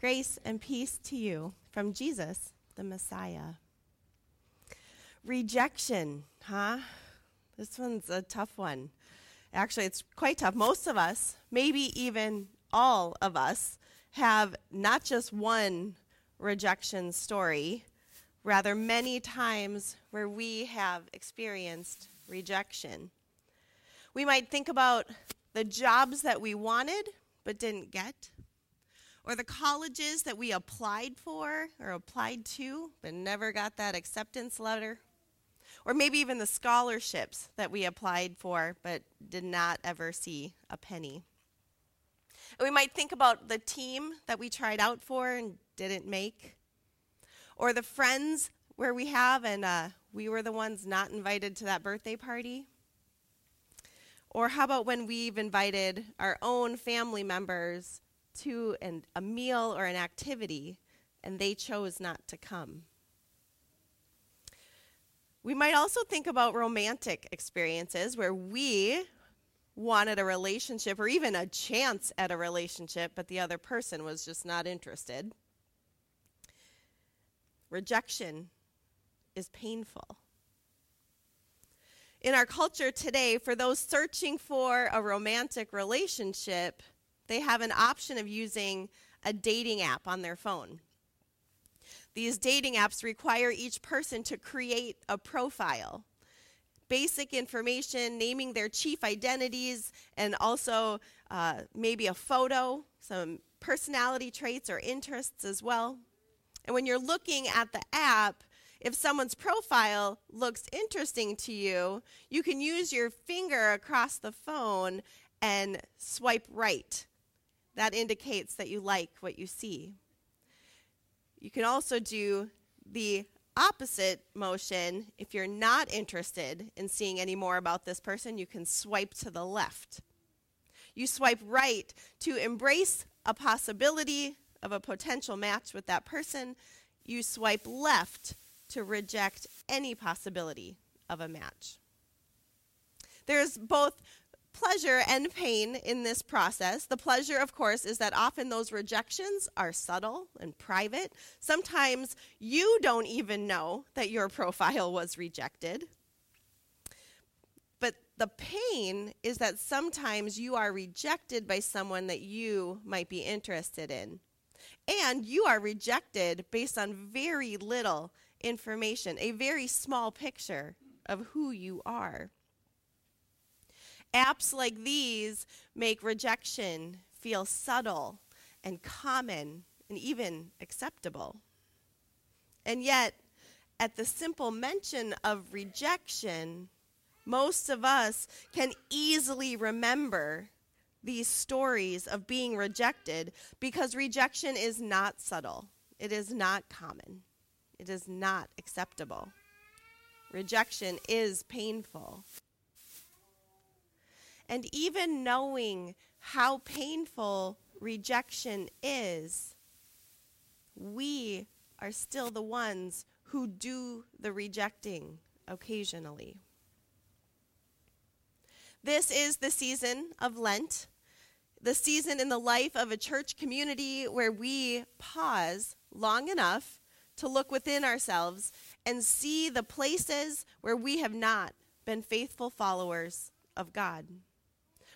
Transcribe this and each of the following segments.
Grace and peace to you from Jesus, the Messiah. Rejection, huh? This one's a tough one. Actually, it's quite tough. Most of us, maybe even all of us, have not just one rejection story, rather, many times where we have experienced rejection. We might think about the jobs that we wanted but didn't get, or the colleges that we applied for or applied to but never got that acceptance letter, or maybe even the scholarships that we applied for but did not ever see a penny. And we might think about the team that we tried out for and didn't make, or the friends where we have and uh, we were the ones not invited to that birthday party. Or how about when we've invited our own family members to an, a meal or an activity and they chose not to come? We might also think about romantic experiences where we wanted a relationship or even a chance at a relationship, but the other person was just not interested. Rejection is painful. In our culture today, for those searching for a romantic relationship, they have an option of using a dating app on their phone. These dating apps require each person to create a profile. Basic information, naming their chief identities, and also uh, maybe a photo, some personality traits or interests as well. And when you're looking at the app, if someone's profile looks interesting to you, you can use your finger across the phone and swipe right. That indicates that you like what you see. You can also do the opposite motion. If you're not interested in seeing any more about this person, you can swipe to the left. You swipe right to embrace a possibility of a potential match with that person. You swipe left to reject any possibility of a match. There's both pleasure and pain in this process. The pleasure, of course, is that often those rejections are subtle and private. Sometimes you don't even know that your profile was rejected. But the pain is that sometimes you are rejected by someone that you might be interested in. And you are rejected based on very little information, a very small picture of who you are. Apps like these make rejection feel subtle and common and even acceptable. And yet, at the simple mention of rejection, most of us can easily remember these stories of being rejected because rejection is not subtle, it is not common, it is not acceptable. Rejection is painful. And even knowing how painful rejection is, we are still the ones who do the rejecting occasionally. This is the season of Lent, the season in the life of a church community where we pause long enough to look within ourselves and see the places where we have not been faithful followers of God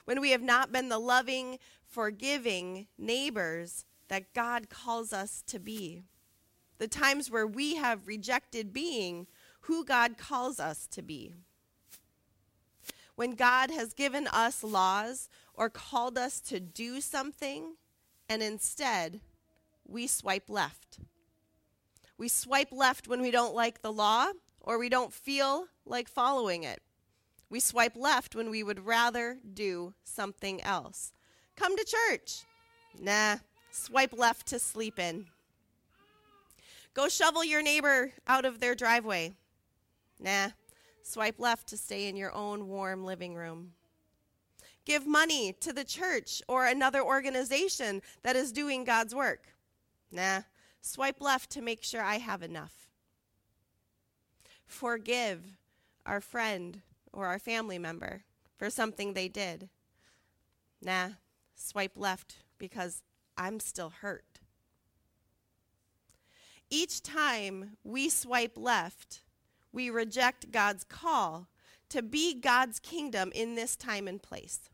when we have not been the loving, forgiving neighbors that God calls us to be. the times where we have rejected being who God calls us to be. When God has given us laws or called us to do something, and instead we swipe left. We swipe left when we don't like the law or we don't feel like following it. We swipe left when we would rather do something else. Come to church. Nah, swipe left to sleep in. Go shovel your neighbor out of their driveway. Nah, swipe left to stay in your own warm living room. Give money to the church or another organization that is doing God's work. Nah, swipe left to make sure I have enough. Forgive our friend or our family member for something they did. Nah, swipe left because I'm still hurt. Each time we swipe left, we reject God's call to be God's kingdom in this time and place.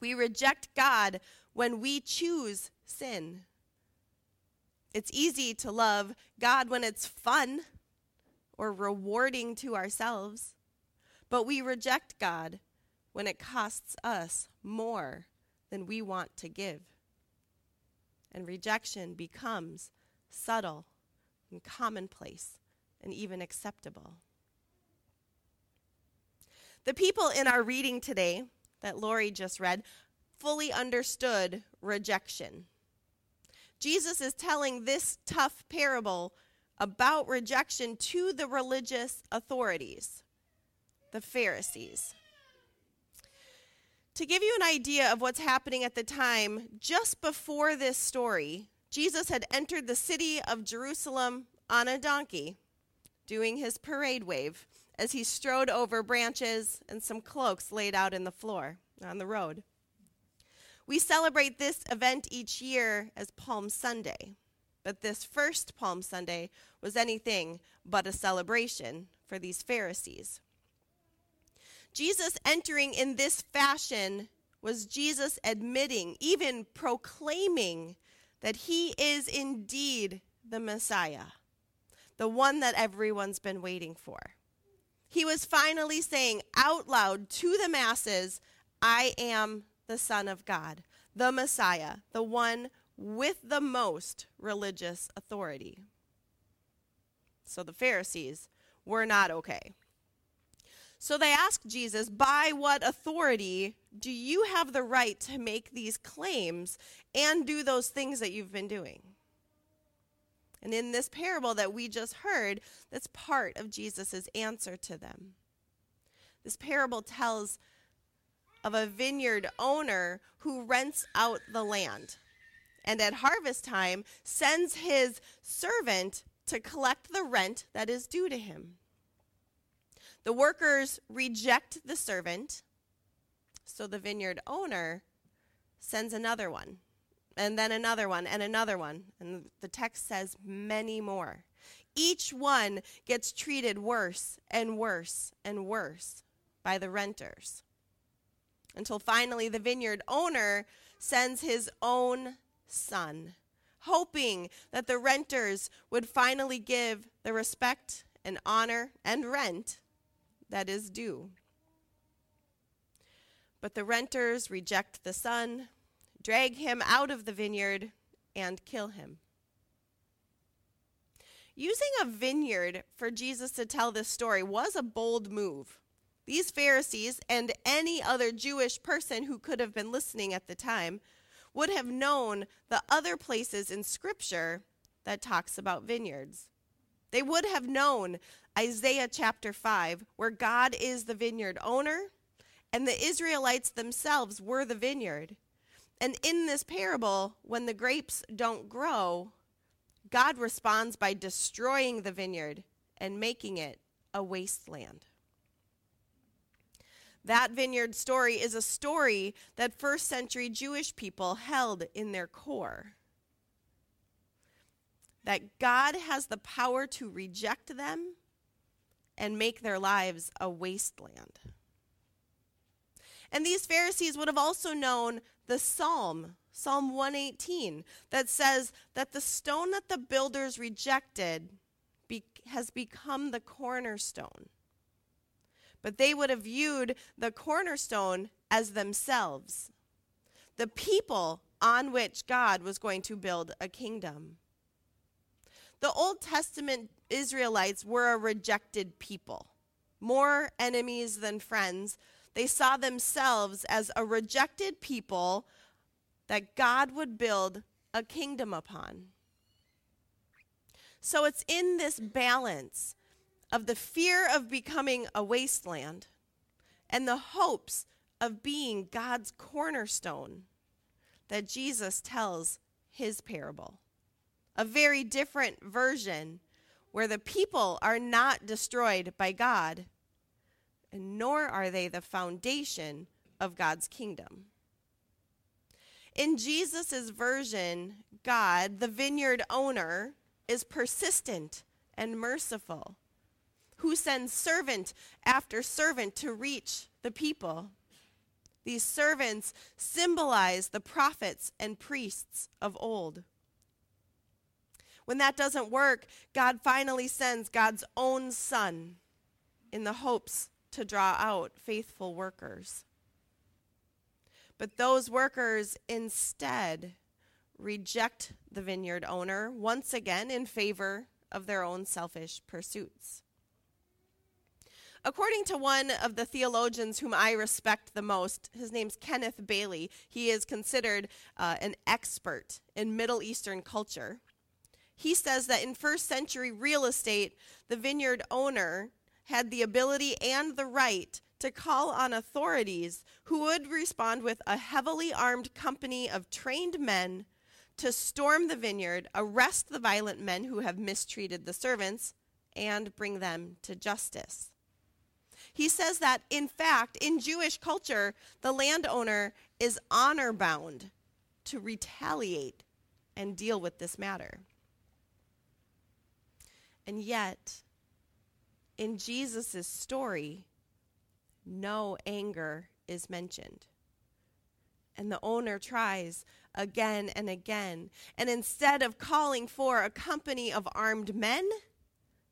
We reject God when we choose sin. It's easy to love God when it's fun or rewarding to ourselves, but we reject God when it costs us more than we want to give. And rejection becomes subtle and commonplace and even acceptable. The people in our reading today that Lori just read fully understood rejection. Jesus is telling this tough parable about rejection to the religious authorities, the Pharisees. To give you an idea of what's happening at the time, just before this story, Jesus had entered the city of Jerusalem on a donkey, doing his parade wave as he strode over branches and some cloaks laid out in the floor on the road. We celebrate this event each year as Palm Sunday, but this first Palm Sunday was anything but a celebration for these Pharisees. Jesus entering in this fashion was Jesus admitting, even proclaiming, that he is indeed the Messiah, the one that everyone's been waiting for. He was finally saying out loud to the masses, I am the Son of God, the Messiah, the one with the most religious authority. So the Pharisees were not okay. So they asked Jesus, By what authority do you have the right to make these claims and do those things that you've been doing? And in this parable that we just heard, that's part of Jesus' answer to them. This parable tells of a vineyard owner who rents out the land and at harvest time sends his servant to collect the rent that is due to him. The workers reject the servant, so the vineyard owner sends another one, and then another one, and another one. And the text says many more. Each one gets treated worse and worse and worse by the renters until finally the vineyard owner sends his own son, hoping that the renters would finally give the respect and honor and rent that is due. But the renters reject the son, drag him out of the vineyard, and kill him. Using a vineyard for Jesus to tell this story was a bold move. These Pharisees and any other Jewish person who could have been listening at the time would have known the other places in Scripture that talks about vineyards. They would have known Isaiah chapter 5, where God is the vineyard owner and the Israelites themselves were the vineyard. And in this parable, when the grapes don't grow, God responds by destroying the vineyard and making it a wasteland. That vineyard story is a story that first century Jewish people held in their core. That God has the power to reject them and make their lives a wasteland. And these Pharisees would have also known the psalm Psalm 118, that says that the stone that the builders rejected be- has become the cornerstone. But they would have viewed the cornerstone as themselves, the people on which God was going to build a kingdom. The Old Testament Israelites were a rejected people, more enemies than friends. They saw themselves as a rejected people that God would build a kingdom upon. So it's in this balance of the fear of becoming a wasteland and the hopes of being God's cornerstone that Jesus tells his parable. A very different version where the people are not destroyed by God, and nor are they the foundation of God's kingdom. In Jesus' version, God, the vineyard owner, is persistent and merciful, who sends servant after servant to reach the people. These servants symbolize the prophets and priests of old. When that doesn't work, God finally sends God's own Son in the hopes to draw out faithful workers. But those workers instead reject the vineyard owner once again in favor of their own selfish pursuits. According to one of the theologians whom I respect the most, his name's Kenneth Bailey. He is considered uh, an expert in Middle Eastern culture. He says that in first century real estate, the vineyard owner had the ability and the right to call on authorities who would respond with a heavily armed company of trained men to storm the vineyard, arrest the violent men who have mistreated the servants, and bring them to justice. He says that, in fact, in Jewish culture, the landowner is honor bound to retaliate and deal with this matter. And yet, in Jesus' story, no anger is mentioned. And the owner tries again and again. And instead of calling for a company of armed men,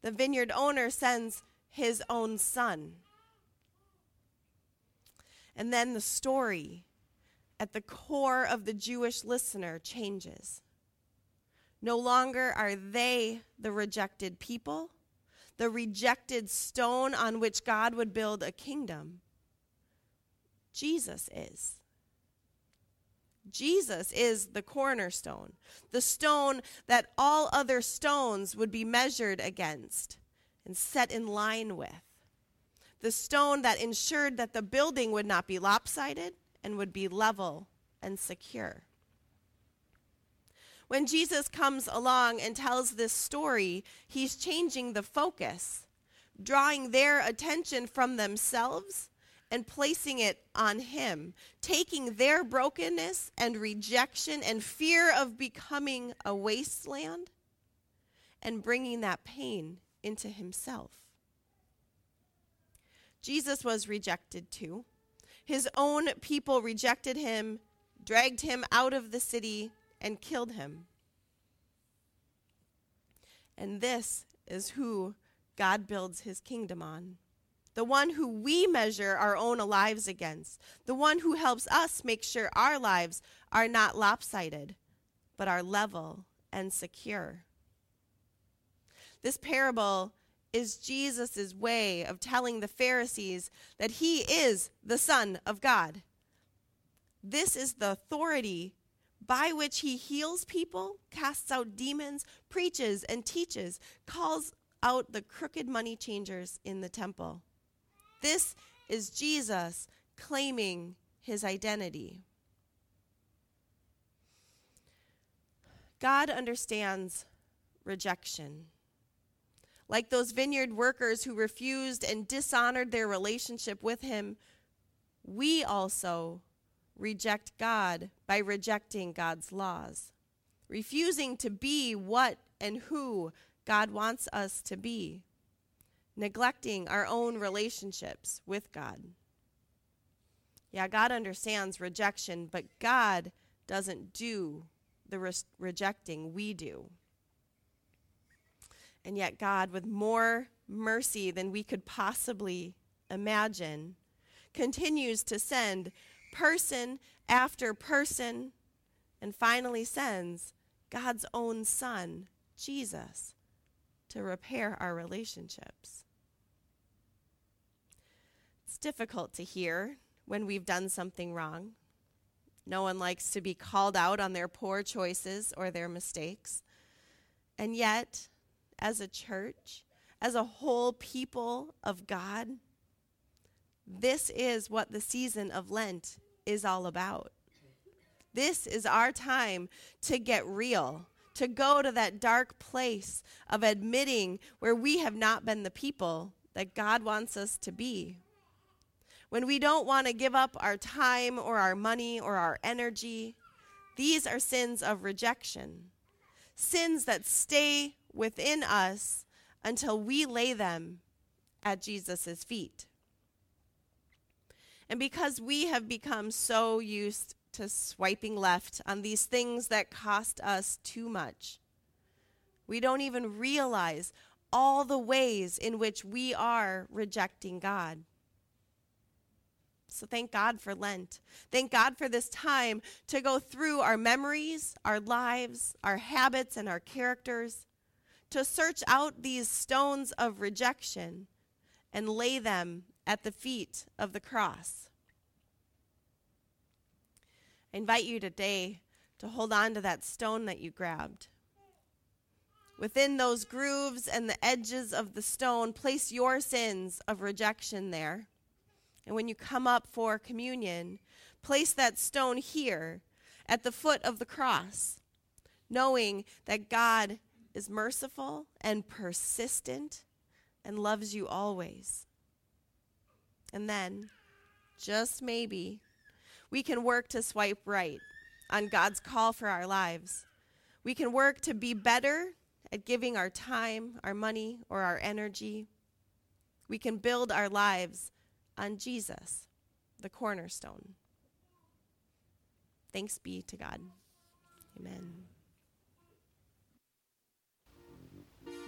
the vineyard owner sends his own son. And then the story at the core of the Jewish listener changes. No longer are they the rejected people, the rejected stone on which God would build a kingdom. Jesus is. Jesus is the cornerstone, the stone that all other stones would be measured against and set in line with the stone that ensured that the building would not be lopsided and would be level and secure. When Jesus comes along and tells this story, he's changing the focus, drawing their attention from themselves and placing it on him, taking their brokenness and rejection and fear of becoming a wasteland and bringing that pain into himself. Jesus was rejected too. His own people rejected him, dragged him out of the city, and killed him. And this is who God builds his kingdom on. The one who we measure our own lives against. The one who helps us make sure our lives are not lopsided, but are level and secure. This parable is Jesus' way of telling the Pharisees that he is the Son of God. This is the authority by which he heals people, casts out demons, preaches and teaches, calls out the crooked money changers in the temple. This is Jesus claiming his identity. God understands rejection. Like those vineyard workers who refused and dishonored their relationship with him, we also reject God by rejecting God's laws, refusing to be what and who God wants us to be, neglecting our own relationships with God. Yeah, God understands rejection, but God doesn't do the re- rejecting, we do. And yet, God, with more mercy than we could possibly imagine, continues to send person after person and finally sends God's own Son, Jesus, to repair our relationships. It's difficult to hear when we've done something wrong. No one likes to be called out on their poor choices or their mistakes. And yet, as a church, as a whole people of God, this is what the season of Lent is all about. This is our time to get real, to go to that dark place of admitting where we have not been the people that God wants us to be. When we don't want to give up our time or our money or our energy, these are sins of rejection. Sins that stay within us until we lay them at Jesus' feet. And because we have become so used to swiping left on these things that cost us too much, we don't even realize all the ways in which we are rejecting God. So thank God for Lent. Thank God for this time to go through our memories, our lives, our habits, and our characters, to search out these stones of rejection and lay them at the feet of the cross. I invite you today to hold on to that stone that you grabbed. Within those grooves and the edges of the stone, place your sins of rejection there. And when you come up for communion, place that stone here at the foot of the cross, knowing that God is merciful and persistent and loves you always. And then, just maybe, we can work to swipe right on God's call for our lives. We can work to be better at giving our time, our money, or our energy. We can build our lives on Jesus, the cornerstone. Thanks be to God. Amen.